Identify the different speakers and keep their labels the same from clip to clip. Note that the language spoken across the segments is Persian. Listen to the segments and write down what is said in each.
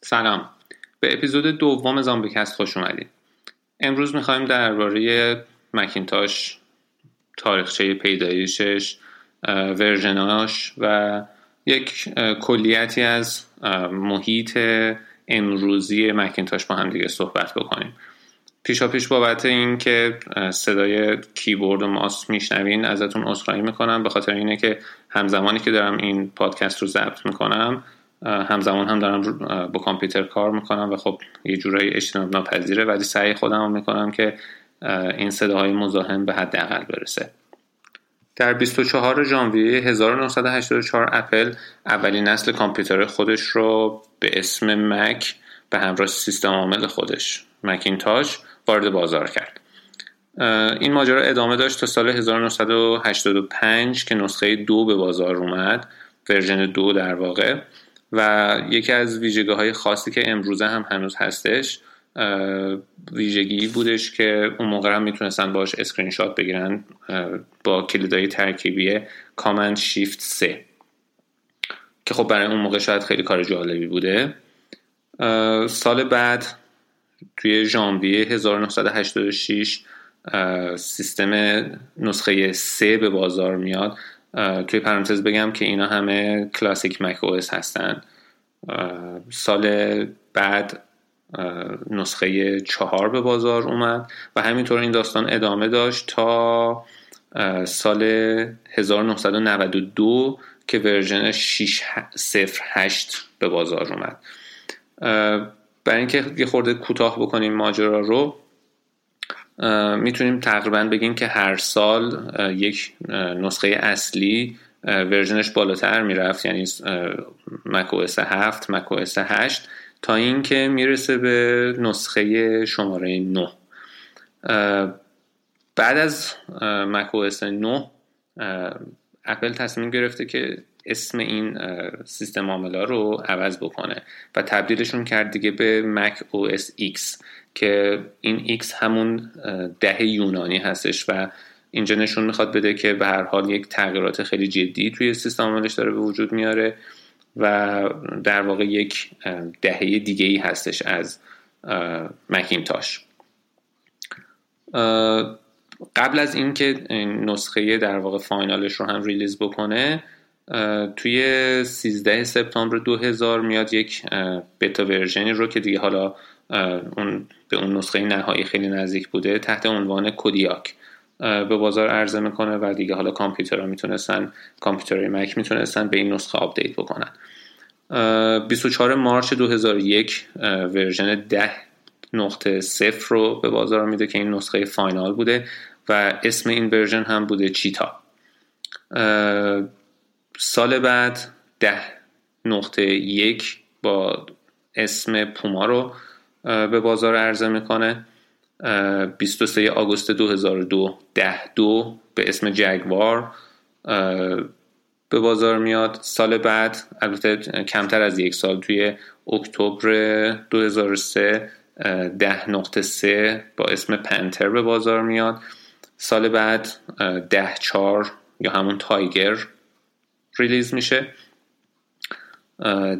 Speaker 1: سلام. به اپیزود دوم زامبیکست خوش اومدید امروز می‌خوایم درباره مکینتاش تاریخچه پیدایشش ورژناش و یک کلیتی از محیط امروزی مکینتاش با هم دیگه صحبت بکنیم. پیشا پیش بابت این که صدای کیبورد و ماس میشنوین ازتون عذرخواهی می‌کنم. به خاطر اینه که همزمانی که دارم این پادکست رو ضبط می‌کنم همزمان هم دارم با کامپیوتر کار می‌کنم و خب یه جورایی اجتناب ناپذیره ولی سعی خودم رو می‌کنم که این صداهای مزاحم به حداقل برسه. در 24 ژانویه 1984 اپل اولین نسل کامپیوتر خودش رو به اسم مک به همراه سیستم عامل خودش مکینتاش وارد بازار کرد. این ماجرا ادامه داشت تا سال 1985 که نسخه دو به بازار اومد version دو در واقع. و یکی از ویژگی های خاصی که امروزه هم هنوز هستش ویژگی بودش که اون موقع هم می‌تونستن باش اسکرین شات بگیرن با کلیدهای ترکیبی Command Shift 3 که خب برای اون موقع شاید خیلی کار جالبی بوده. سال بعد توی ژانویه 1986 سیستم نسخه 3 به بازار میاد. توی پرانتز بگم که اینا همه کلاسیک مک او هستن. سال بعد نسخه چهار به بازار اومد و همینطور این داستان ادامه داشت تا سال 1992 که ورژن 608 به بازار اومد. برای اینکه یه خورده کوتاه بکنیم ماجرا رو می‌تونیم تقریبا بگیم که هر سال یک نسخه اصلی version ش بالاتر می‌رفت یعنی Mac OS 7 Mac OS 8 تا اینکه می‌رسه به نسخه شماره 9 بعد از Mac OS 9 اپل تصمیم گرفته که اسم این سیستم عاملا رو عوض بکنه و تبدیلشون کرد دیگه به Mac OS X که این X همون ده یونانی هستش و اینجا نشون می‌خواد بده که به هر حال یک تغییرات خیلی جدی توی سیستم عاملش داره به وجود میاره و در واقع یک دهه دیگه ای هستش از مکینتاش. قبل از اینکه این نسخه در واقع final ش رو هم release بکنه توی 13 سپتامبر 2000 میاد یک beta version ی رو که دیگه حالا اون به اون نسخه نهایی خیلی نزدیک بوده تحت عنوان کودیاک. به بازار عرضه می‌کنه و دیگه حالا کامپیوترها می‌تونستن کامپیوترهای مک می‌تونستن به این نسخه update بکنن. 24 March 2001 version 10 نقطه صفر رو به بازار میده که این نسخه فاینال بوده و اسم این ورژن هم بوده چیتا. سال بعد 10 نقطه یک با اسم پوما رو به بازار عرضه می‌کنه. 23 آگوست 2002 ده دو به اسم جگوار. به بازار میاد. سال بعد البته کمتر از یک سال توی اکتبر 2003 ده نقطه سه با اسم Panther به بازار میاد. سال بعد ده چار یا همون Tiger release میشه.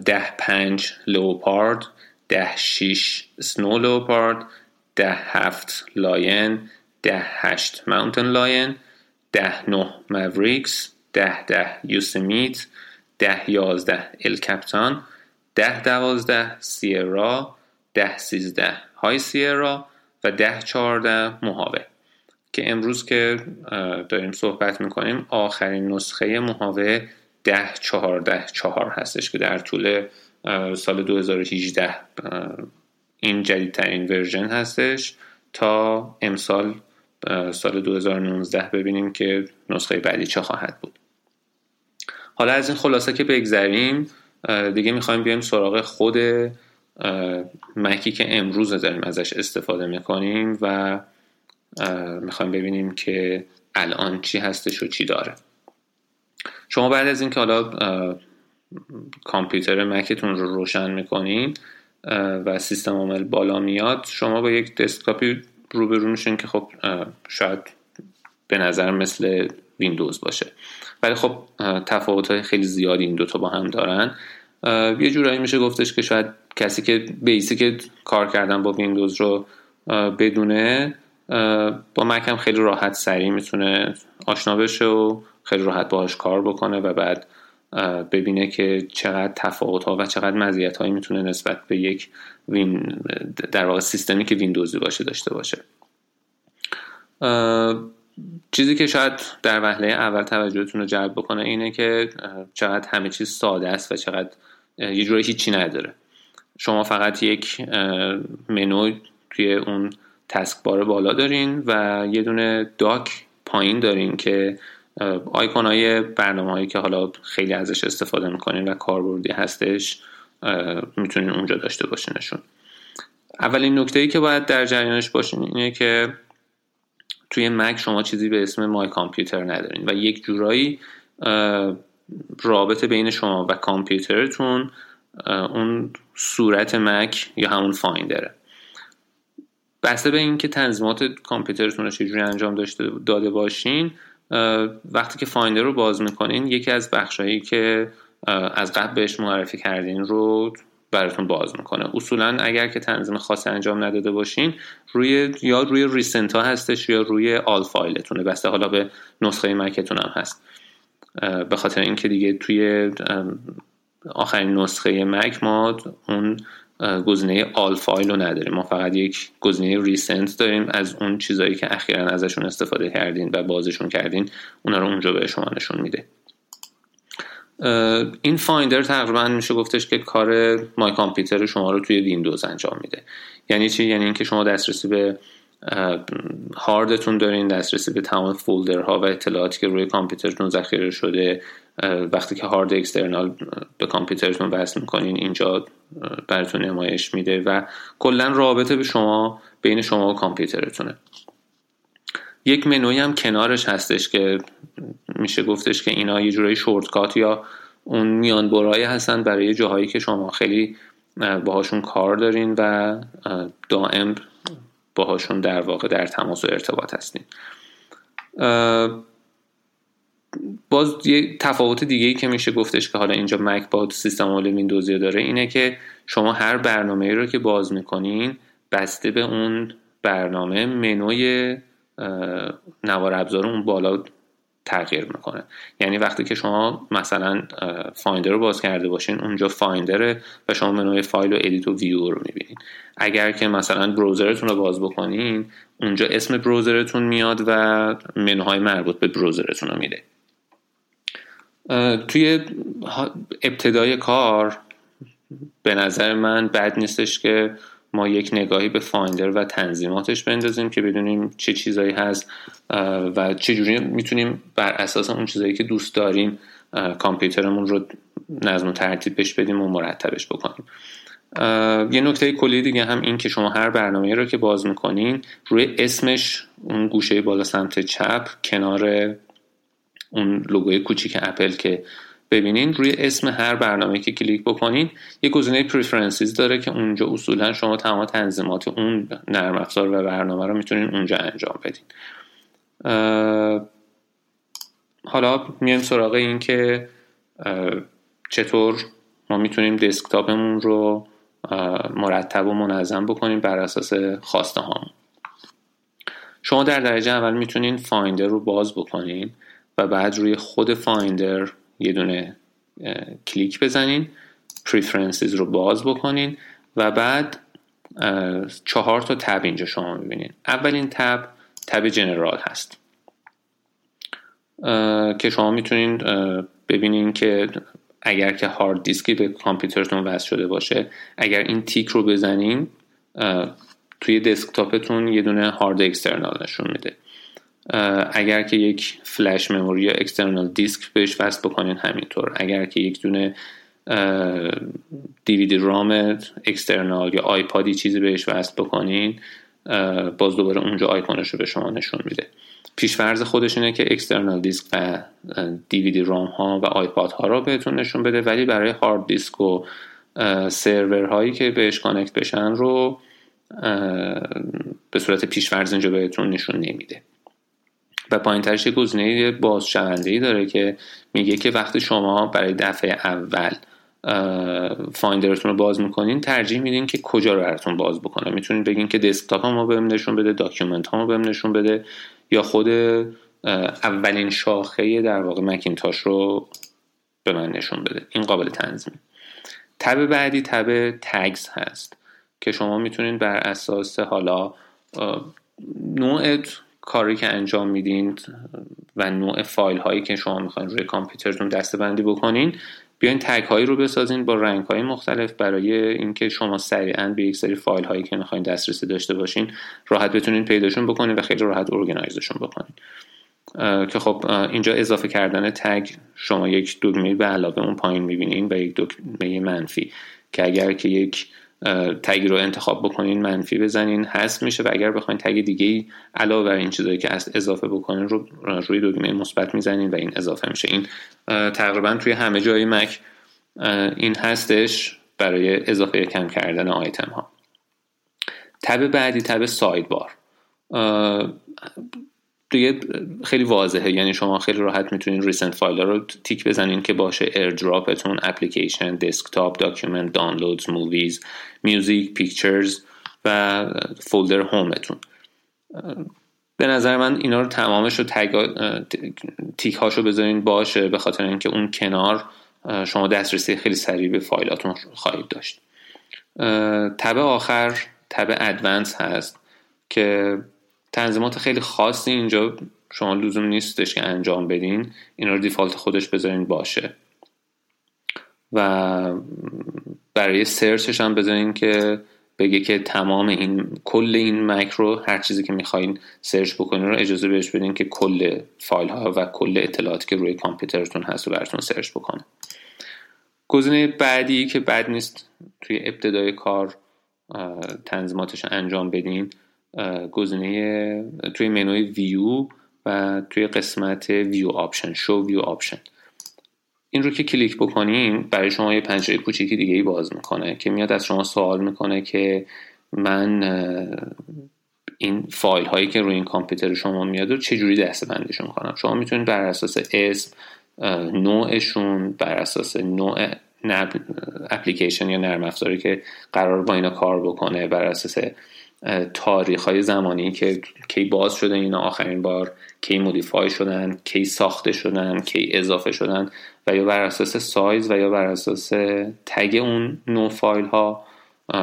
Speaker 1: ده پنج Leopard ده شیش Snow Leopard ده هفت Lion ده هشت Mountain Lion ده نه Mavericks ده ده Yosemite ده یازده الکپتان ده دوازده سیرا ده سیزده های سیرا و ده چهارده موهاوه. که امروز که داریم صحبت می‌کنیم آخرین نسخه موهاوه ده چهارده چهار هستش که در طول سال 2018 این جدیدترین ورژن هستش تا امسال سال 2019 ببینیم که نسخه بعدی چه خواهد بود. حالا از این خلاصه که بگذریم دیگه می‌خوایم بیایم سراغ خود مکی که امروز داریم ازش استفاده می‌کنیم و می‌خوایم ببینیم که الان چی هستش و چی داره. شما بعد از اینکه حالا کامپیوتر مکتون رو روشن می‌کنین و سیستم عامل بالا میاد شما با یک دسکتاپی روبرو میشین که خب شاید به نظر مثل ویندوز باشه. ولی خب تفاوت های خیلی زیادی این دوتا با هم دارن. یه جورایی میشه گفتش که شاید کسی که بیسیک کار کردن با ویندوز رو بدونه با مک هم خیلی راحت سریع می‌تونه آشنا بشه و خیلی راحت باهاش کار بکنه و بعد ببینه که چقدر تفاوت ها و چقدر مزیت هایی می‌تونه نسبت به یک وین در واقع سیستمی که ویندوزی باشه داشته باشه. چیزی که شاید در وهله اول توجهتون رو جلب بکنه اینه که چقدر همه چیز ساده است و چقدر یه جوری هیچی نداره. شما فقط یک منو توی اون تسک بار بالا دارین و یه دونه داک پایین دارین که آیکون های برنامه هایی که حالا خیلی ازش استفاده می‌کنین و کاربردی هستش می‌تونین اونجا داشته باشینشون. اولین نکته ای که باید در جریانش باشین اینه که توی مک شما چیزی به اسم مای کامپیوتر ندارین و یک جورایی رابطه بین شما و کامپیوترتون اون صورت مک یا همون فایندره. بسته به اینکه تنظیمات کامپیوترتون رو چجوری انجام داشته داده باشین وقتی که فایندر رو باز می‌کنین یکی از بخشهایی که از قبل بهش معرفی کردین رو براتون باز می‌کنه. اصولا اگر که تنظیم خاص انجام نداده باشین روی یا روی ریسنت ها هستش یا روی آل فایلتونه بسته حالا به نسخه مکتون هم هست. به خاطر اینکه دیگه توی آخرین نسخه مک ما اون گزینه آل فایل رو نداریم. ما فقط یک گزینه ریسنت داریم. از اون چیزهایی که اخیرا ازشون استفاده کردین و بازشون کردین اونا رو اونجا به شما نشون میده. این Finder تقریبا میشه گفتش که کار My Computer شما رو توی ویندوز انجام میده. یعنی چی؟ یعنی اینکه شما دسترسی به هاردتون دارین دسترسی به تمام folder ها و اطلاعاتی که روی کامپیوترتون ذخیره شده وقتی که hard external به کامپیوترتون وصل می‌کنین اینجا براتون نمایش میده و کلا رابطه به شما بین شما و کامپیوترتونه. یک منوی هم کنارش هستش که میشه گفتش که اینا یه جورایی شورتکات یا اون میان برای هستن برای جاهایی که شما خیلی باهاشون کار دارین و دائم باهاشون در واقع در تماس و ارتباط هستین. باز یه تفاوت دیگه ای که میشه گفتش که حالا اینجا مک با سیستم عامل ویندوزی داره اینه که شما هر برنامه رو که باز می‌کنین بسته به اون برنامه منوی نوار ابزار اون بالا تغییر می‌کنه. یعنی وقتی که شما مثلا Finder رو باز کرده باشین اونجا Finder ه و شما منوی فایل و Edit و View رو می‌بینین. اگر که مثلا browser تون رو باز بکنین اونجا اسم browser تون میاد و منوهای مربوط به browser تون رو میده. توی ابتدای کار به نظر من بد نیستش که ما یک نگاهی به فایندر و تنظیماتش بندازیم که بدونیم چه چیزایی هست و چجوری می‌تونیم بر اساس اون چیزایی که دوست داریم کامپیوترمون رو نظم و ترتیبش بدیم و مرتبش بکنیم. یه نکته کلی دیگه هم این که شما هر برنامه رو که باز می‌کنین روی اسمش اون گوشه بالا سمت چپ کنار اون لوگوی کوچیک اپل که ببینین روی اسم هر برنامه که کلیک بکنین یه گزینه Preferences داره که اونجا اصولا شما تمام تنظیمات اون نرم افزار و برنامه رو می‌تونین اونجا انجام بدین. حالا میایم سراغ این که چطور ما می‌تونیم desktop مون رو مرتب و منظم بکنیم بر اساس خواسته هامون شما در درجه اول می‌تونین Finder رو باز بکنین. و بعد روی خود Finder یه دونه کلیک بزنین Preferences رو باز بکنین و بعد چهار تا tab اینجا شما می‌بینین. اولین tab tab General هست. که شما می‌تونین ببینین که اگر که hard disk ی به کامپیوترتون وصل شده باشه اگر این تیک رو بزنین توی desktop تون یه دونه hard external نشون میده. اگر که یک flash memory یا external disk بهش وصل بکنین همینطور. اگر که یک دونه DVD-ROM external یا iPod ی چیزی بهش وصل بکنین باز دوباره اونجا آیکونش رو به شما نشون میده. پیشفرض خودش اینه که external disk و DVD-ROM ها و iPod ها رو بهتون نشون بده ولی برای hard disk و سرور هایی که بهش connect بشن رو به صورت پیشفرض اینجا بهتون نشون نمیده. و پایین ترش یه گزینه باز شونده داره که میگه که وقتی شما برای دفعه اول Finder تون رو باز می‌کنین ترجیح میدین که کجا رو براتون باز بکنه. می‌تونید بگین که desktop رو بهم نشون بده document رو بهم نشون بده یا خود اولین شاخه در واقع مکینتاش رو به من نشون بده. این قابل تنظیم tab بعدی tab Tags هست که شما می‌تونید بر اساس حالا نوع کاری که انجام میدین و نوع فایل هایی که شما می‌خواین روی کامپیوترتون دسته بندی بکنین بیاین تگ هایی رو بسازین با رنگ های مختلف برای اینکه شما سریعا به یک سری فایل هایی که می‌خواین دسترسی داشته باشین راحت بتونین پیداشون بکنین و خیلی راحت ارگنایزشون بکنین. که خب اینجا اضافه کردن تگ شما یک دکمه به علاوه اون پایین می‌بینین و یک دکمه منفی که اگر که یک tag رو انتخاب بکنین منفی بزنین هست میشه و اگر بخواین tag دیگه ای علاوه بر این چیزایی که از اضافه بکنین رو روی دکمه مثبت می‌زنین و این اضافه میشه. این تقریبا توی همه جای مک این هستش برای اضافه کم کردن آیتم ها tab بعدی tab Sidebar دیگه خیلی واضحه. یعنی شما خیلی راحت می‌تونین recent file رو تیک بزنین که باشه AirDrop تون application desktop document Downloads Movies میوزیک پیکچرز و فولدر هومتون به نظر من اینا رو تمامش رو تیک هاشو بذارین باشه به خاطر اینکه اون کنار شما دسترسی خیلی سریع به فایلاتون خواهید داشت. تب آخر تب ادوانس هست که تنظیمات خیلی خاصی اینجا شما لزوم نیستش که انجام بدین. اینا رو دیفالت خودش بذارین باشه. و برای search ش هم بذارین که بگه که تمام این کل این مک رو هر چیزی که می‌خواین search بکنین رو اجازه بهش بدین که کل فایل ها و کل اطلاعاتی که روی کامپیوترتون هست رو براتون search بکنه. گزینه بعدی که بد نیست توی ابتدای کار تنظیماتش انجام بدین. گزینه توی منوی ویو و توی قسمت View Option Show View Option. این رو که کلیک بکنین برای شما یه پنجره کوچیکی دیگه ای باز می‌کنه که میاد از شما سوال می‌کنه که من این فایل هایی که روی این کامپیوتر شما میاد رو چجوری دسته بندیشون کنم شما می‌تونید بر اساس اسم نوعشون بر اساس نوع اپلیکیشن یا نرم افزاری که قرار با اینا کار بکنه بر اساس تاریخ های زمانی که کی باز شده اینا آخرین بار کی مودیفای شدن کی ساخته شدن کی اضافه شدن و یا بر اساس سایز و یا بر اساس تگ اون نو فایل ها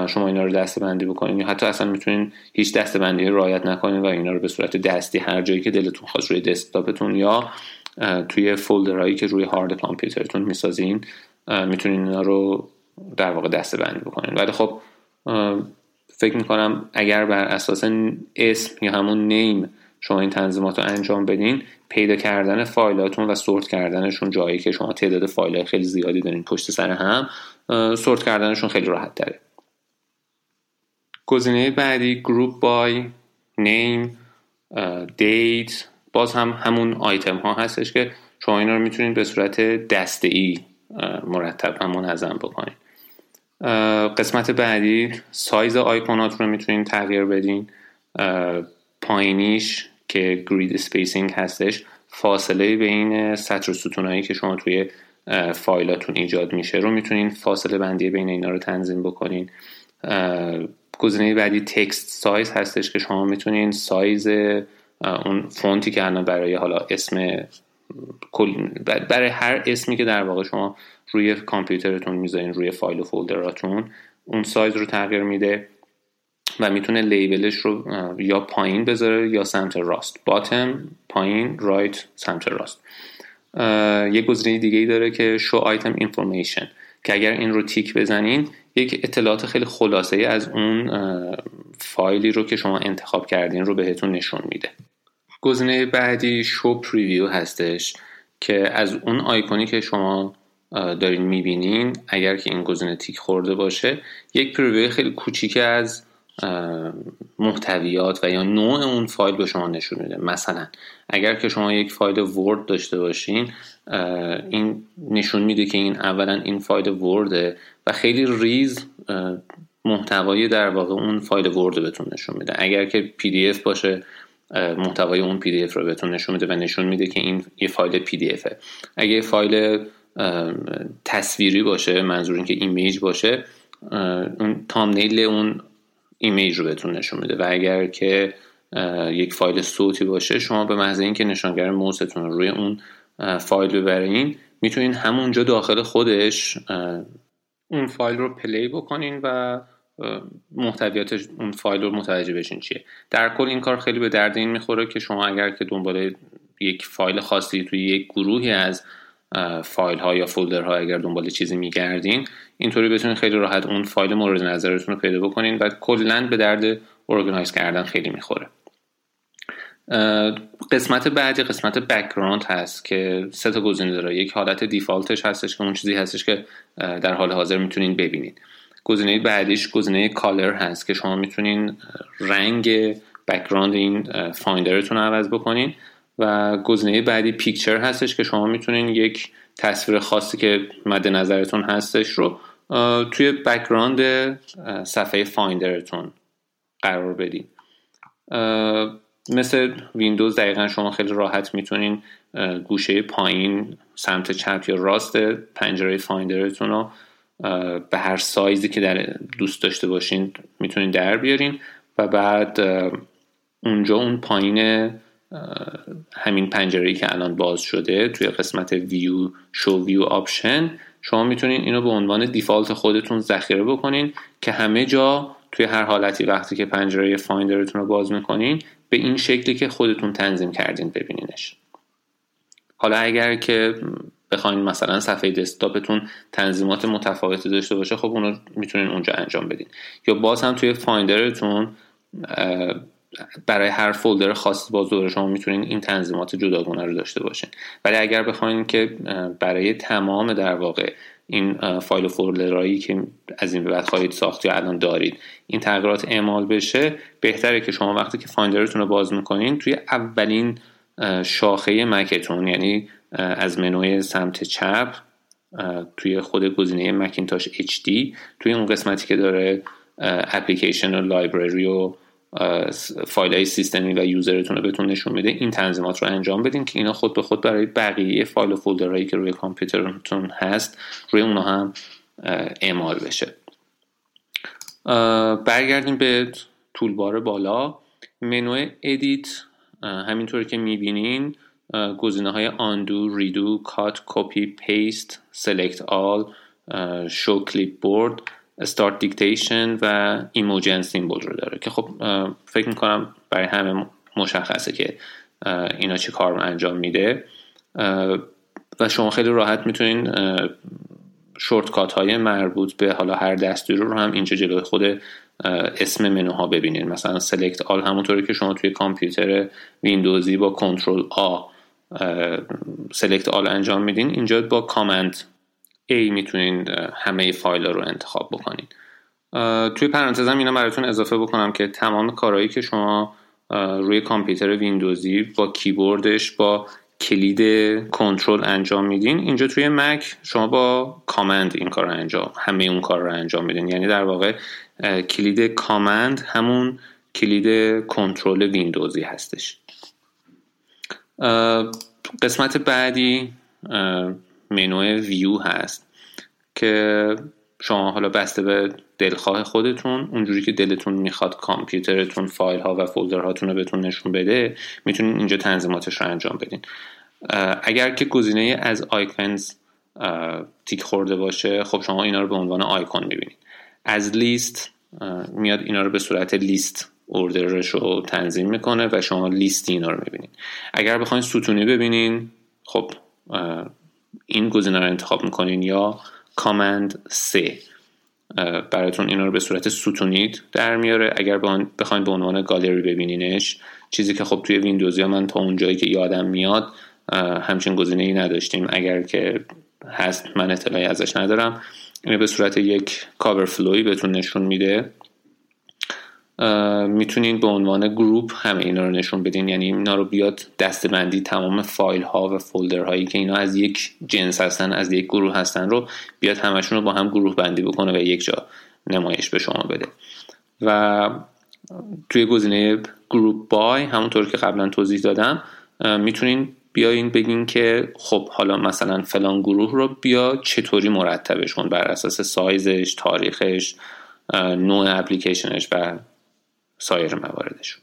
Speaker 1: شما اینا رو دسته بندی بکنید یا حتی اصلا می‌تونین هیچ دسته بندی رعایت نکنید و اینا رو به صورت دستی هر جایی که دلتون خواست روی دسکتاپتون یا توی فولدرهایی که روی هارد کامپیوترتون می‌سازین می‌تونین اینا رو در واقع دسته بندی بکنین. ولی خب فکر می‌کنم اگر بر اساس اسم یا همون name شما این تنظیمات رو انجام بدین پیدا کردن فایلاتون و sort کردنشون جایی که شما تعداد فایل خیلی زیادی دارین پشت سر هم sort کردنشون خیلی راحت داره گزینه بعدی group by name date باز هم همون آیتم ها هستش که شما اینا رو می‌تونید به صورت دسته ای مرتب و منظم بکنید. قسمت بعدی سایز آیکونات رو می‌تونید تغییر بدین. پایینیش که grid spacing هستش فاصله بین سطر و ستونهایی که شما توی فایلاتون ایجاد میشه رو می‌تونین فاصله بندی بین اینا رو تنظیم بکنین. گزینه بعدی text size هستش که شما می‌تونین سایز اون فونتی که الان برای حالا اسم برای هر اسمی که در واقع شما روی کامپیوترتون می‌ذارین روی فایل و فولدراتون اون سایز رو تغییر میده و می‌تونه label ش رو یا پایین بذاره یا سمت راست. bottom پایین right سمت راست. یه گزینه دیگه ای داره که show item information که اگر این رو تیک بزنین یک اطلاعات خیلی خلاصه ای از اون فایلی رو که شما انتخاب کردین رو بهتون نشون میده. گزینه بعدی show preview هستش که از اون آیکونی که شما دارین می‌بینین اگر که این گزینه تیک خورده باشه یک preview خیلی کوچیک از محتویات و یا نوع اون فایل به شما نشون میده. مثلا اگر که شما یک فایل Word داشته باشین این نشون میده که این اولا این فایل Word ه و خیلی ریز محتوای در واقع اون فایل Word بهتون نشون میده. اگر که PDF باشه محتوای اون PDF رو بهتون نشون میده و نشون میده که این یه فایل PDF ه اگه فایل تصویری باشه منظور اینکه image باشه اون thumbnail اون image رو بهتون نشون میده. و اگر که یک فایل صوتی باشه شما به محض اینکه نشانگر موستون روی اون فایل ببرین می‌تونین همونجا داخل خودش اون فایل رو play بکنین و محتویات اون فایل رو متوجه بشین چیه. در کل این کار خیلی به درد این می‌خوره که شما اگر که دنبال یک فایل خاصی توی یک گروهی از فایل ها یا فولدر ها اگر دنبال چیزی میگردین اینطوری بتونین خیلی راحت اون فایل مورد نظرتون رو پیدا بکنین و کلا به درد organize کردن خیلی می‌خوره. قسمت بعدی قسمت background هست که سه تا گزینه داره. یک حالت default ش هستش که اون چیزی هستش که در حال حاضر می‌تونین ببینید گزینه بعدیش گزینه color هست که شما می‌تونین رنگ background این Finder تون رو عوض بکنین و گزینه بعدی picture هستش که شما می‌تونین یک تصویر خاصی که مد نظرتون هستش رو توی background صفحه Finder تون قرار بدین. مثل ویندوز دقیقا شما خیلی راحت می‌تونین گوشه پایین سمت چپ یا راست پنجره Finder تون رو به هر سایزی که در دوست داشته باشین می‌تونین در بیارین و بعد اونجا اون پایین همین پنجره که الان باز شده توی قسمت view show view option شما می‌تونین اینو به عنوان default خودتون ذخیره بکنین که همه جا توی هر حالتی وقتی که پنجره Finder تون رو باز می‌کنین به این شکلی که خودتون تنظیم کردین ببینینش. حالا اگر که بخواین مثلا صفحه دسکتاپتون تنظیمات متفاوتی داشته باشه خب اونو می‌تونین اونجا انجام بدین. یا باز هم توی فایندرتون برای هر فولدر خاص باز دوره شما می‌تونین این تنظیمات جداگانه رو داشته باشین. ولی اگر بخواین که برای تمام در واقع این فایل و فولدرهایی که از این به بعد خواهید ساخت یا الان دارید این تغییرات اعمال بشه بهتره که شما وقتی که Finder تون رو باز می‌کنین توی اولین شاخه Mac تون یعنی از منوی سمت چپ توی خود گزینه Macintosh HD توی اون قسمتی که داره اپلیکیشن و library و فایل های سیستمی و user تون رو بهتون نشون میده. این تنظیمات رو انجام بدین که اینا خود به خود برای بقیه فایل و فولدرهایی که روی کامپیوترتون هست روی اونا هم اعمال بشه. برگردیم به toolbar بالا. منو edit همینطوری که می‌بینین گزینه های undo، redo، cut، copy، paste، select all، show clipboard start dictation و emoji and symbol رو داره. که خب فکر می‌کنم برای همه مشخصه که اینا چه کار رو انجام میده. و شما خیلی راحت می‌تونین shortcut های مربوط به حالا هر دستوری رو هم اینجا جلوی خود اسم منوها ببینید مثلا select all همونطوری که شما توی کامپیوتر ویندوزی با control A select all انجام میدین اینجا با command A می‌تونین همه فایل رو انتخاب بکنین. توی پرانتزم اینا براتون اضافه بکنم که تمام کارهایی که شما روی کامپیوتر ویندوزی با کیبوردش با کلید کنترل انجام میدین اینجا توی مک شما با کامند این کار رو انجام همه اون کار رو انجام میدین. یعنی در واقع کلید کامند همون کلید کنترل ویندوزی هستش. قسمت بعدی منو ویو هست که شما حالا بسته به دلخواه خودتون اونجوری که دلتون می‌خواد کامپیوترتون فایل ها و فولدر هاتون رو بهتون نشون بده می‌تونین اینجا تنظیماتش رو انجام بدین. اگر که گزینه از آیکنز تیک خورده باشه خب شما اینا رو به عنوان آیکون می‌بینید. از لیست میاد اینا رو به صورت لیست اوردرش رو تنظیم می‌کنه و شما لیست اینا رو می‌بینید. اگر بخواین ستونی ببینین خب این گزینه رو انتخاب می‌کنین یا کامند سه. براتون اینا رو به صورت ستونی در میاره. اگر بخواین به عنوان گالری ببینینش چیزی که خب توی ویندوز یا من تا اون جایی که یادم میاد همچین گزینه ای نداشتیم. اگر که هست من اطلاعی ازش ندارم. اینو به صورت یک cover flow ی بهتون نشون میده. می‌تونین به عنوان group همه اینا رو نشون بدین. یعنی اینا رو بیاد دسته‌بندی تمام فایل ها و فولدر هایی که اینا از یک جنس هستن از یک گروه هستن رو بیاد همشون رو با هم گروه بندی بکنه و یک جا نمایش به شما بده. و توی گزینه Group By همونطور که قبلا توضیح دادم می‌تونین بیاین بگین که خب حالا مثلا فلان گروه رو بیا چطوری مرتبش کن بر اساس سایزش تاریخش نوع اپلیکیشنش و سایر مواردشون.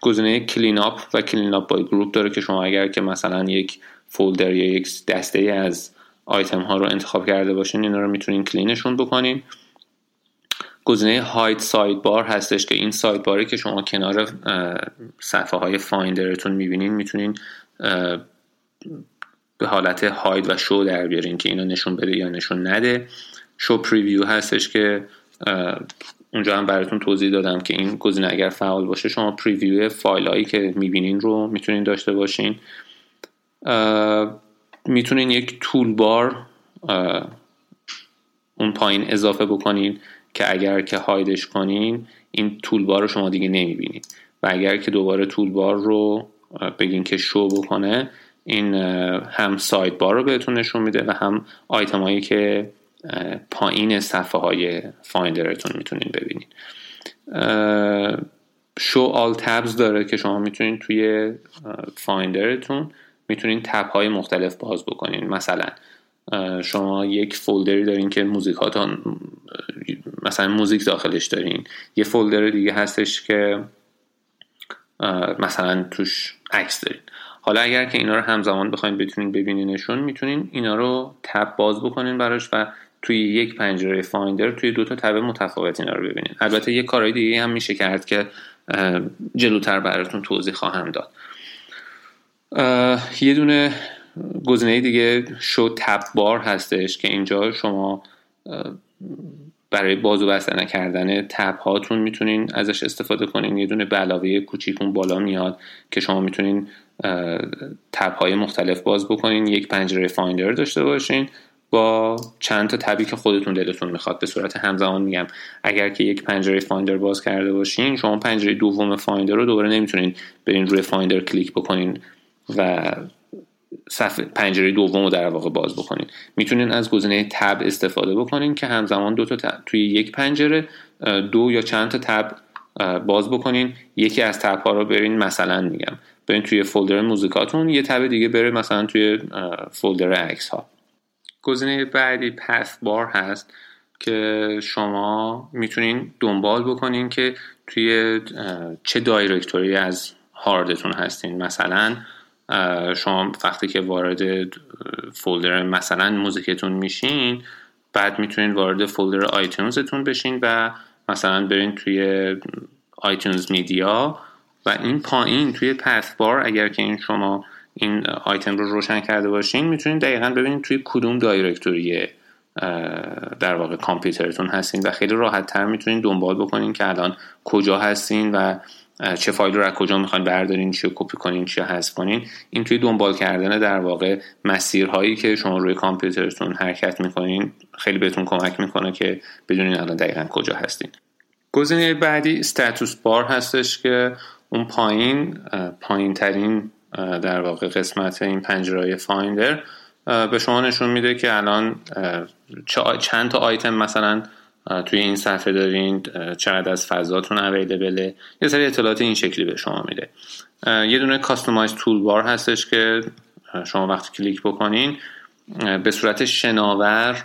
Speaker 1: گزینه Clean Up و Clean Up By Group داره که شما اگر که مثلا یک فولدر یا یک دسته از آیتم ها رو انتخاب کرده باشین اینا رو می‌تونین clean شون بکنین. گزینه Hide Sidebar هستش که این sidebar ی که شما کنار صفحه های Finder تون می‌بینین می‌تونین به حالت hide و شو در بیارین که اینا نشون بده یا نشون نده. Show Preview هستش که اونجا هم براتون توضیح دادم که این گزینه اگر فعال باشه شما preview فایل هایی که می‌بینین رو می‌تونین داشته باشین. می‌تونین یک تول بار اون پایین اضافه بکنین که اگر که هایدش کنین این تول بار رو شما دیگه نمی‌بینید و اگر که دوباره تول بار رو بگین که شو بکنه این هم سایت بار رو بهتون نشون میده و هم آیتم هایی که پایین صفحه های فایندرتون می‌تونین ببینید شو آل تبز داره که شما می‌تونین توی Finder تون می‌تونین تب های مختلف باز بکنین. مثلا شما یک فولدری دارین که موزیکاتون مثلا موزیک داخلش دارین. یه فولدر دیگه هستش که مثلا توش عکس دارین. حالا اگر که اینا رو همزمان بخواین بتونین ببینینشون می‌تونین اینا رو تب باز بکنین براش و توی یک پنجره Finder توی دو تا تب متفاوت اینا رو ببینین البته یه کارهای دیگه هم میشه کرد که جلوتر براتون توضیح خواهم داد. یه دونه گزینه دیگه شو تب بار هستش که اینجا شما برای باز و بسته نکردن تب هاتون می‌تونین ازش استفاده کنین. یه دونه به علاوه کوچیکون بالا میاد که شما می‌تونین تب های مختلف باز بکنین. یک پنجره فایندر داشته باشین. با چند تا تبی که خودتون دلتون می‌خواد. به صورت همزمان میگم اگر که یک پنجره Finder باز کرده باشین شما پنجره دوم Finder رو دوباره نمی‌تونین برین روی Finder کلیک بکنین و صفحه پنجره دوم رو در واقع باز بکنین. می‌تونین از گزینه تب استفاده بکنین که همزمان دو تا تب توی یک پنجره دو یا چند تا تب باز بکنین. یکی از تب ها رو برین مثلا میگم برین توی فولدر موزیکاتون یه تب دیگه بره مثلا توی فولدر عکس ها گزینه بعدی پث بار هست که شما می‌تونین دنبال بکنین که توی چه دایرکتوری از هاردتون هستین. مثلا شما وقتی که وارد فولدر مثلا موزیکتون میشین بعد می‌تونین وارد فولدر آیتونزتون بشین و مثلا برین توی آیتونز میدیا و این پایین توی پث بار اگر که این شما این آیتم رو روشن کرده باشین می‌تونین دقیقا ببینید توی کدوم دایرکتوری در واقع کامپیوترتون هستین و خیلی راحت تر می‌تونین دنبال بکنین که الان کجا هستین و چه فایل رو از کجا می‌خواین بردارین چی کپی کنین چی حذف کنین. این توی دنبال کردن در واقع مسیرهایی که شما روی کامپیوترتون حرکت می‌کنین خیلی بهتون کمک می‌کنه که بدونین الان دقیقا کجا هستین. گزینه بعدی استاتوس بار هستش که اون پایین پایین ترین در واقع قسمت این پنجره Finder. به شما نشون میده که الان چند تا آیتم مثلا توی این صفحه دارین چقدر از فضاتون available ه. یه سری اطلاعات این شکلی به شما میده. یه دونه Customize Toolbar هستش که شما وقتی کلیک بکنین به صورت شناور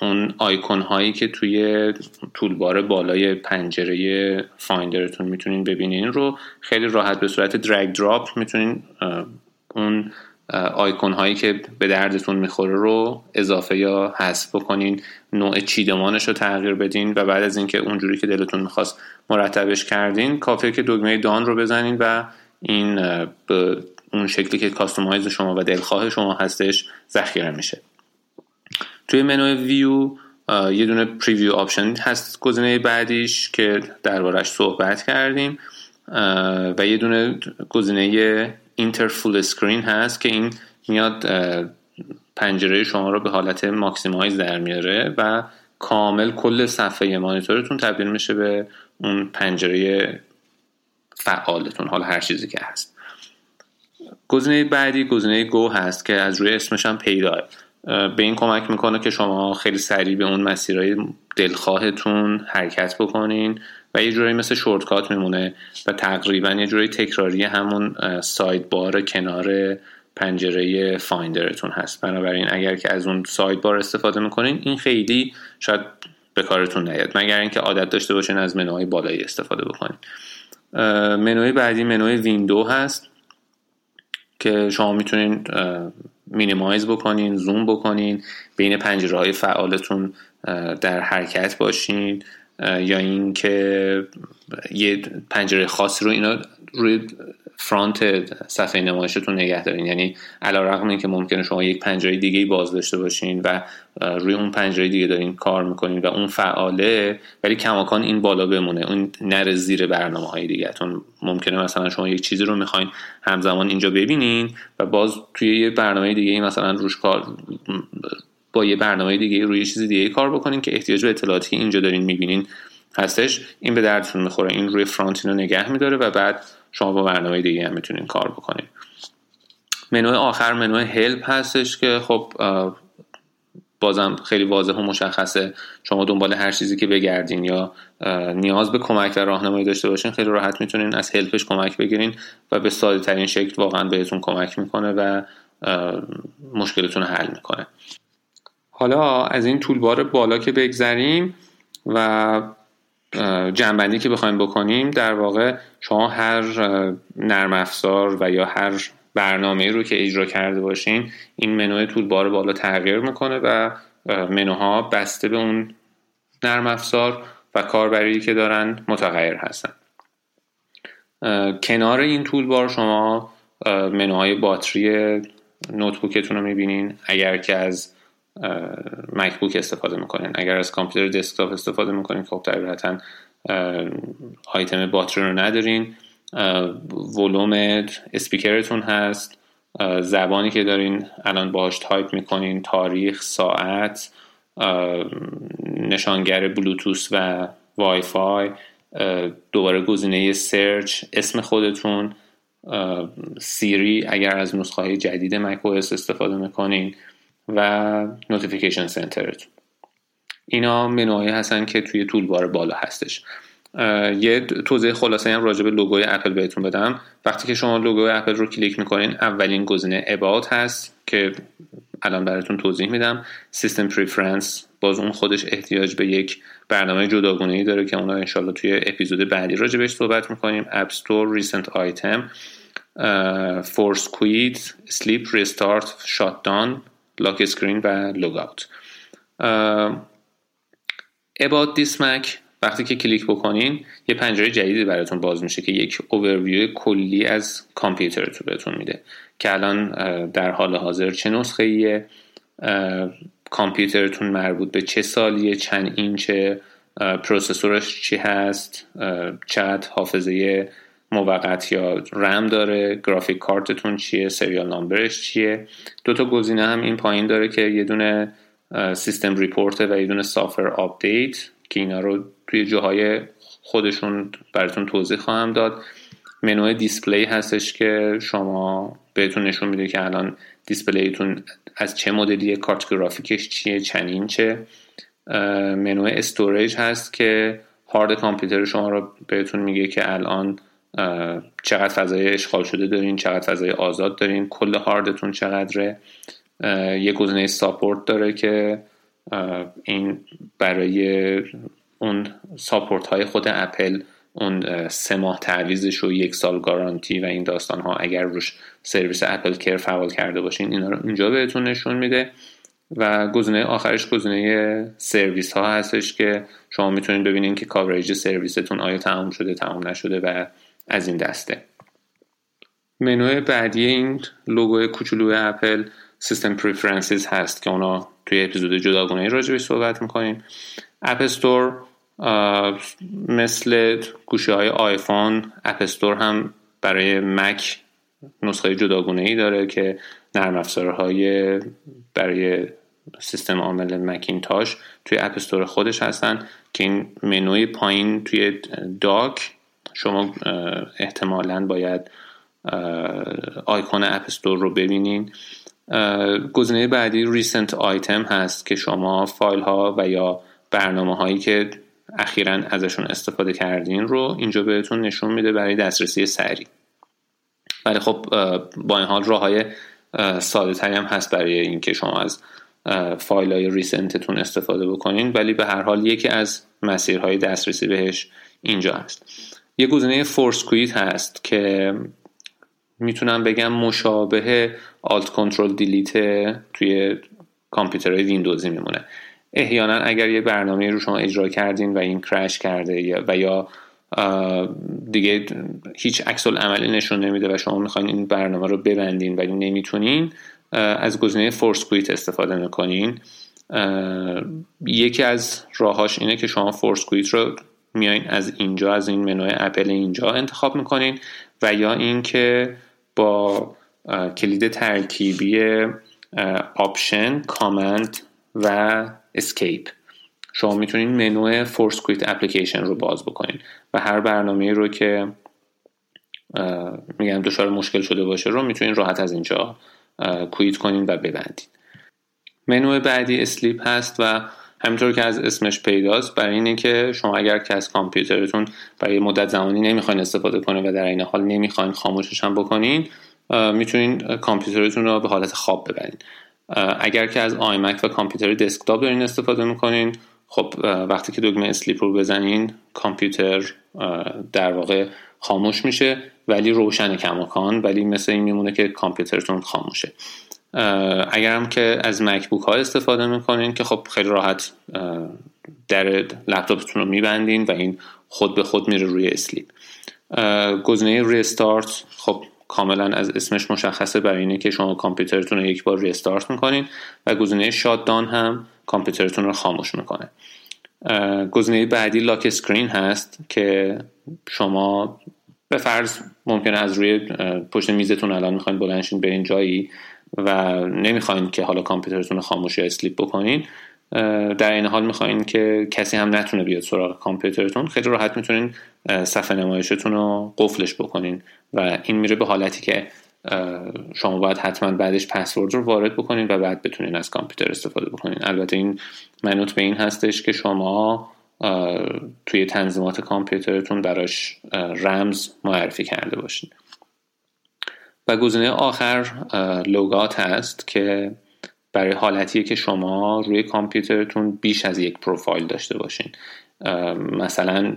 Speaker 1: اون آیکون هایی که توی toolbar بالای پنجره Finder تون می‌تونین ببینین رو خیلی راحت به صورت drag drop می‌تونین اون آیکون هایی که به دردتون می‌خوره رو اضافه یا حذف بکنین نوع چیدمانش رو تغییر بدین و بعد از اینکه اونجوری که دلتون می‌خواست مرتبش کردین کافیه که دگمه Done رو بزنین و این به اون شکلی که customize شما و دلخواه شما هستش ذخیره میشه. توی منوی ویو یه دونه Preview Option هست گزینه بعدیش که دربارش صحبت کردیم و یه دونه گزینه Enter Full Screen هست که این میاد پنجره شما رو به حالت maximize در میاره و کامل کل صفحه مانیتورتون تبدیل میشه به اون پنجره فعالتون حالا هر چیزی که هست. گزینه بعدی گزینه Go هست که از روی اسمش هم پیداست به این کمک می‌کنه که شما خیلی سریع به اون مسیرهای دلخواهتون حرکت بکنین و یه جوری مثل shortcut میمونه و تقریبا یه جوری تکراری همون sidebar کنار پنجره Finder تون هست. بنابراین اگر که از اون sidebar استفاده می‌کنین این خیلی شاید به کارتون نیاد. مگر اینکه عادت داشته باشین از منوهای بالایی استفاده بکنین. منوی بعدی منوی ویندو هست. که شما می‌تونین مینیمایز بکنین زوم بکنین بین پنجره های فعالتون در حرکت باشین. یا اینکه یه پنجره خاصی رو اینا روی فرانت صفحه نمایشتون نگه دارین. یعنی علا رقم این که ممکنه شما یک پنجره دیگه باز داشته باشین و روی اون پنجره دیگه دارین کار می‌کنین و اون فعاله ولی کماکان این بالا بمونه. اون نره زیر برنامه های دیگهتون. ممکنه مثلا شما یک چیزی رو می‌خواین همزمان اینجا ببینین و باز توی یه برنامه دیگه مثلا روش کار با یه برنامه دیگه روی چیز دیگه کار بکنین که احتیاج به اطلاعاتی اینجا دارین می‌بینین هستش. این به دردتون می‌خوره این روی فرانت رو نگه میداره و بعد شما با برنامه دیگه هم می‌تونین کار بکنین. منوی آخر منوی هلپ هستش که خب بازم خیلی واضح و مشخصه. شما دنبال هر چیزی که بگردین یا نیاز به کمک و راهنمایی داشته باشین خیلی راحت می‌تونین از هلپش کمک بگیرین و به ساده ترین شکل واقعا بهتون کمک می‌کنه و مشکلتون حل می‌کنه. حالا از این طولبار بالا که بگذریم و جنبندی که بخوایم بکنیم در واقع شما هر نرم افزار و یا هر برنامه رو که اجرا کرده باشین این منوی طولبار بالا تغییر می‌کنه و منوها بسته به اون نرم افزار و کاربری که دارن متغیر هستن. کنار این طولبار شما منوهای باتری نوتبوکتون رو می‌بینین. اگر که از مکبوک استفاده می‌کنین. اگر از کامپیوتر دسکتاپ استفاده می‌کنین خب طبیعتا آیتم باتری رو ندارین. ولوم اسپیکرتون هست. زبانی که دارین الان باهاش تایپ می‌کنین تاریخ ساعت نشانگر بلوتوث و وای فای دوباره گزینه سرچ اسم خودتون Siri اگر از نسخه های جدید مک استفاده می‌کنین. و Notification Center تون اینا منوهایی هستن که توی toolbar بالا هستش. یه توضیح خلاصه هم راجع به لوگوی اپل بهتون بدم. وقتی که شما لوگوی اپل رو کلیک می‌کنین اولین گزینه About هست که الان براتون توضیح میدم. System Preference باز اون خودش احتیاج به یک برنامه جداگونه ای داره که اونا انشالله توی اپیزود بعدی راجع بهش صحبت می‌کنیم. App Store Recent Item Force Quit Sleep Restart Shut Down Lock Screen و Log Out About This Mac وقتی که کلیک بکنین یه پنجره جدیدی براتون باز میشه که یک اوورویو کلی از کامپیوترتون بهتون میده که الان در حال حاضر چه نسخه ایه کامپیوترتون مربوط به چه سالیه چند اینچه processor ش چی هست چقدر حافظه موقت یا رم داره گرافیک کارتتون چیه serial number ش چیه؟ دو تا گزینه هم این پایین داره که یه دونه System Report و یه دونه Software Update که اینا رو توی جاهای خودشون براتون توضیح خواهم داد. منوی Display هستش که شما بهتون نشون میده که الان display تون از چه مدلیه کارت گرافیکش چیه چند اینچه منوی Storage هست که هارد کامپیوتر شما رو بهتون میگه که الان چقدر فضای اشغال شده دارین چقدر فضای آزاد دارین کل هاردتون چقدره. یه گزینه Support داره که این برای اون support های خود اپل اون سه ماه تعویزش و یک سال گارانتی و این داستان ها اگر روش سرویس AppleCare فعال کرده باشین اینا رو اینجا بهتون نشون میده. و گزینه آخرش گزینه سرویس ها هستش که شما می‌تونید ببینید که coverage سرویستون آیا تمام شده تمام نشده و از این دسته. منوی بعدی این لوگو کوچولو اپل System Preferences هست که اونا توی اپیزود جداگونه راجبش صحبت می‌کنیم. App Store مثل گوشی های آیفون App Store هم برای مک نسخه جداگونه ای داره که نرم افزارهای برای سیستم عامل مکینتاش توی App Store خودش هستن که این منوی پایین توی Dock شما احتمالا باید آیکون App Store رو ببینین. گزینه بعدی Recent Item هست که شما فایل ها و یا برنامه هایی که اخیرا ازشون استفاده کردین رو اینجا بهتون نشون میده برای دسترسی سریع. ولی خب با این حال راه های ساده تری هم هست برای اینکه شما از فایل های recent تون استفاده بکنین. ولی به هر حال یکی از مسیرهای دسترسی بهش اینجا هست. یه گزینه Force Quit هست که می‌تونم بگم مشابه Alt Control Delete توی کامپیوترهای ویندوزی میمونه. احیانا اگر یه برنامه رو شما اجرا کردین و این crash کرده و یا دیگه هیچ عکس العملی نشون نمیده و شما می‌خواین این برنامه رو ببندین ولی نمی‌تونین از گزینه Force Quit استفاده می‌کنین یکی از راهاش اینه که شما Force Quit رو میایین از اینجا از این منوی اپل اینجا انتخاب می‌کنین و یا اینکه با کلید ترکیبی Option Command و Escape. شما می‌تونین منو Force Quit Application رو باز بکنین و هر برنامه رو که میگم دچار مشکل شده باشه رو می‌تونین راحت از اینجا quit کنین و ببندین. منو بعدی Sleep هست و همینطور که از اسمش پیداست برای اینه که شما اگر که از کامپیوترتون برای مدت زمانی نمی‌خواین استفاده کنین و در این حال نمی‌خواین خاموشش هم بکنین می‌تونین کامپیوترتون رو به حالت خواب ببرین. اگر که از آیمک و کامپیوتر دسکتاپ دارین استفاده می‌کنین خب وقتی که دکمه اسلیپ رو بزنین کامپیوتر در واقع خاموش میشه ولی روشن کماکان ولی مثل این میمونه که کامپیوترتون خاموشه. اگر هم که از مکبوک ها استفاده می‌کنین که خب خیلی راحت در لپتاپتون رو میبندین و این خود به خود میره روی sleep گزینه Restart خب کاملا از اسمش مشخصه برای اینه که شما کامپیوترتون رو یک بار restart می‌کنین و گزینه Shut Down هم کامپیوترتون رو خاموش می‌کنه. گزینه بعدی Lock Screen هست که شما به فرض ممکنه از روی پشت میزتون الان می‌خواین بلند شین برین جایی و نمی‌خواین که حالا کامپیوترتون رو خاموش یا sleep بکنین در این حال می‌خواین که کسی هم نتونه بیاد سراغ کامپیوترتون خیلی راحت می‌تونین صفحه نمایشتون رو قفلش بکنین و این میره به حالتی که شما باید حتما بعدش پسورد رو وارد بکنین و بعد بتونین از کامپیوتر استفاده بکنین. البته این منوط به این هستش که شما توی تنظیمات کامپیوترتون براش رمز معرفی کرده باشین. و گزینه آخر Log Out هست که برای حالتیه که شما روی کامپیوترتون بیش از یک پروفایل داشته باشین. مثلا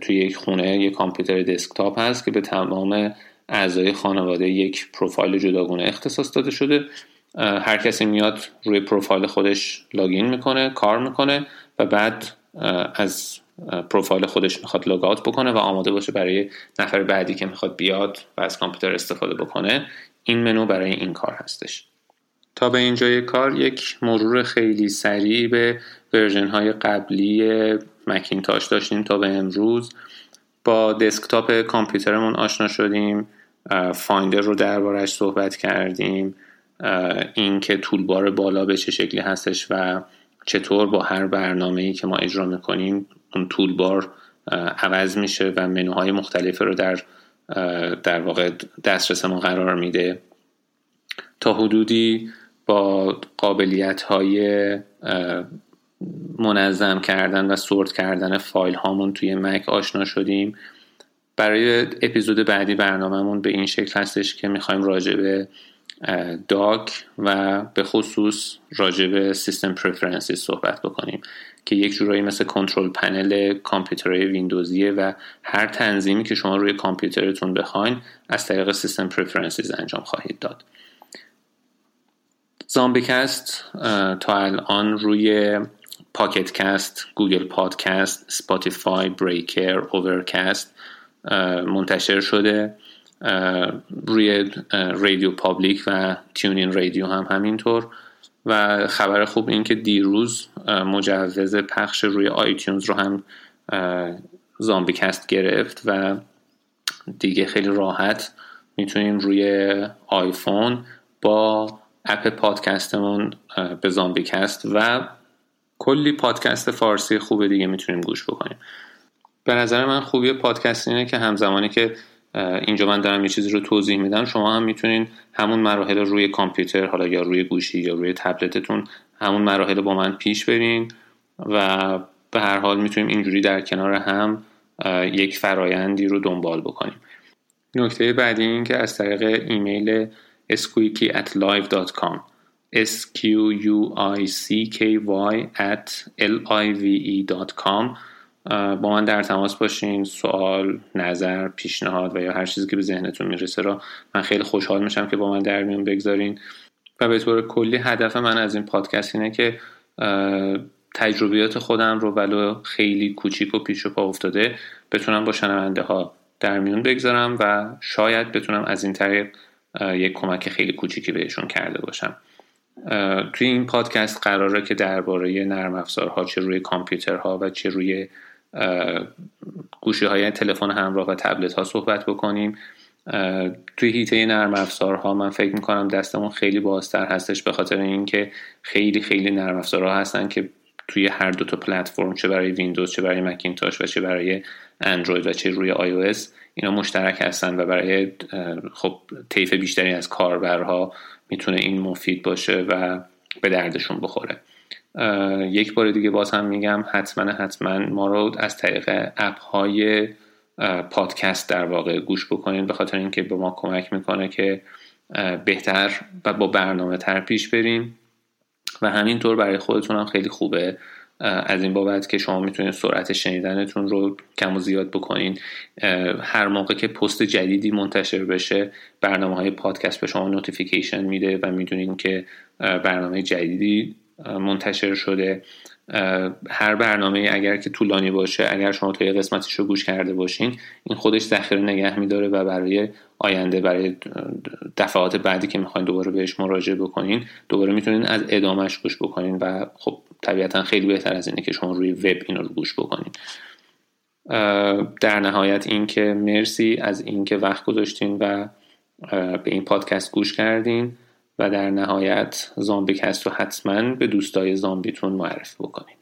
Speaker 1: توی یک خونه یک کامپیوتر desktop هست که به تمام اعضای خانواده یک پروفایل جداگونه اختصاص داده شده. هر کسی میاد روی پروفایل خودش login می‌کنه کار می‌کنه و بعد از پروفایل خودش می‌خواد log out بکنه و آماده باشه برای نفر بعدی که می‌خواد بیاد و از کامپیوتر استفاده بکنه این منو برای این کار هستش. تا به اینجای کار یک مرور خیلی سریع به version های قبلی مکینتاش داشتیم تا به امروز. با desktop کامپیوترمون آشنا شدیم Finder رو دربارش صحبت کردیم اینکه toolbar بالا به چه شکلی هستش و چطور با هر برنامه ای که ما اجرا می‌کنیم اون تولبار عوض میشه و منوهای مختلف رو در در واقع دسترسمون قرار میده. تا حدودی با قابلیت های منظم کردن و سورت کردن فایل هامون توی مک آشنا شدیم. برای اپیزود بعدی برنامهمون به این شکل هستش که می‌خوایم راجع به داک و به خصوص راجع به سیستم پرفرنسیز صحبت بکنیم که یک جورایی مثل Control Panel کامپیوترهای ویندوزیه و هر تنظیمی که شما روی کامپیوترتون بخواین از طریق System Preferences انجام خواهید داد. زامبی‌کست تا الان روی Pocket Casts، Google Podcast، Spotify، Breaker، Overcast منتشر شده. روی RadioPublic و TuneIn Radio هم همینطور. و خبر خوب این که دیروز مجوز پخش روی iTunes رو هم زامبی‌کست گرفت و دیگه خیلی راحت می‌تونیم روی آیفون با app پادکستمون به زامبی‌کست و کلی پادکست فارسی خوب دیگه می‌تونیم گوش بکنیم. به نظر من خوبی پادکست اینه که همزمانی که اینجا من دارم یه چیزی رو توضیح میدم. شما هم می‌تونین همون مراحل رو روی کامپیوتر حالا یا روی گوشی یا روی تبلتتون همون مراحل با من پیش برین و به هر حال می‌تونیم اینجوری در کنار هم یک فرایندی رو دنبال بکنیم. نکته بعدی این که از طریق ایمیل squeaky at s q u i c k y at l i v e.com با من در تماس باشین سوال نظر پیشنهاد و یا هر چیزی که به ذهنتون می‌رسه را من خیلی خوشحال میشم که با من در میون بگذارین. و به طور کلی هدف من از این پادکست اینه که تجربیات خودم رو ولو خیلی کوچیک و پیش و پا افتاده بتونم با شنونده ها در میون بگذارم و شاید بتونم از این طریق یک کمک خیلی کوچیکی بهشون کرده باشم. توی این پادکست قراره که درباره نرم افزارها چه روی کامپیوترها و چه روی گوشی های تلفن همراه و تبلت ها صحبت بکنیم. توی هیته نرم افزارها من فکر می‌کنم دستمون خیلی بازتر هستش به خاطر اینکه خیلی خیلی نرم افزارها هستن که توی هر دو تا پلتفرم چه برای ویندوز چه برای مکینتاش و چه برای اندروید و چه روی آی او اینا مشترک هستن و برای خب طیف بیشتری از کاربرها می‌تونه این مفید باشه و به دردشون بخوره. یک بار دیگه باز هم میگم حتما حتما ما رو از طریق app های پادکست در واقع گوش بکنید به خاطر اینکه به ما کمک می‌کنه که بهتر و با برنامه تر پیش بریم. و همینطور برای خودتون هم خیلی خوبه از این بابت که شما می‌تونید سرعت شنیدنتون رو کم و زیاد بکنین. هر موقع که پست جدیدی منتشر بشه برنامه های پادکست به شما notification میده و می‌دونین که برنامه جدیدی منتشر شده. هر برنامه اگر که طولانی باشه اگر شما تا یه قسمتش رو گوش کرده باشین این خودش ذخیره نگه میداره و برای آینده برای دفعات بعدی که می‌خواین دوباره بهش مراجعه بکنین دوباره می‌تونین از ادامهش گوش بکنین و خب طبیعتا خیلی بهتر از اینه که شما روی وب اینو رو گوش بکنین. در نهایت اینکه مرسی از اینکه وقت گذاشتین و به این پادکست گوش کردین. و در نهایت زامبیکست رو حتما به دوستای زامبیتون معرفی بکنید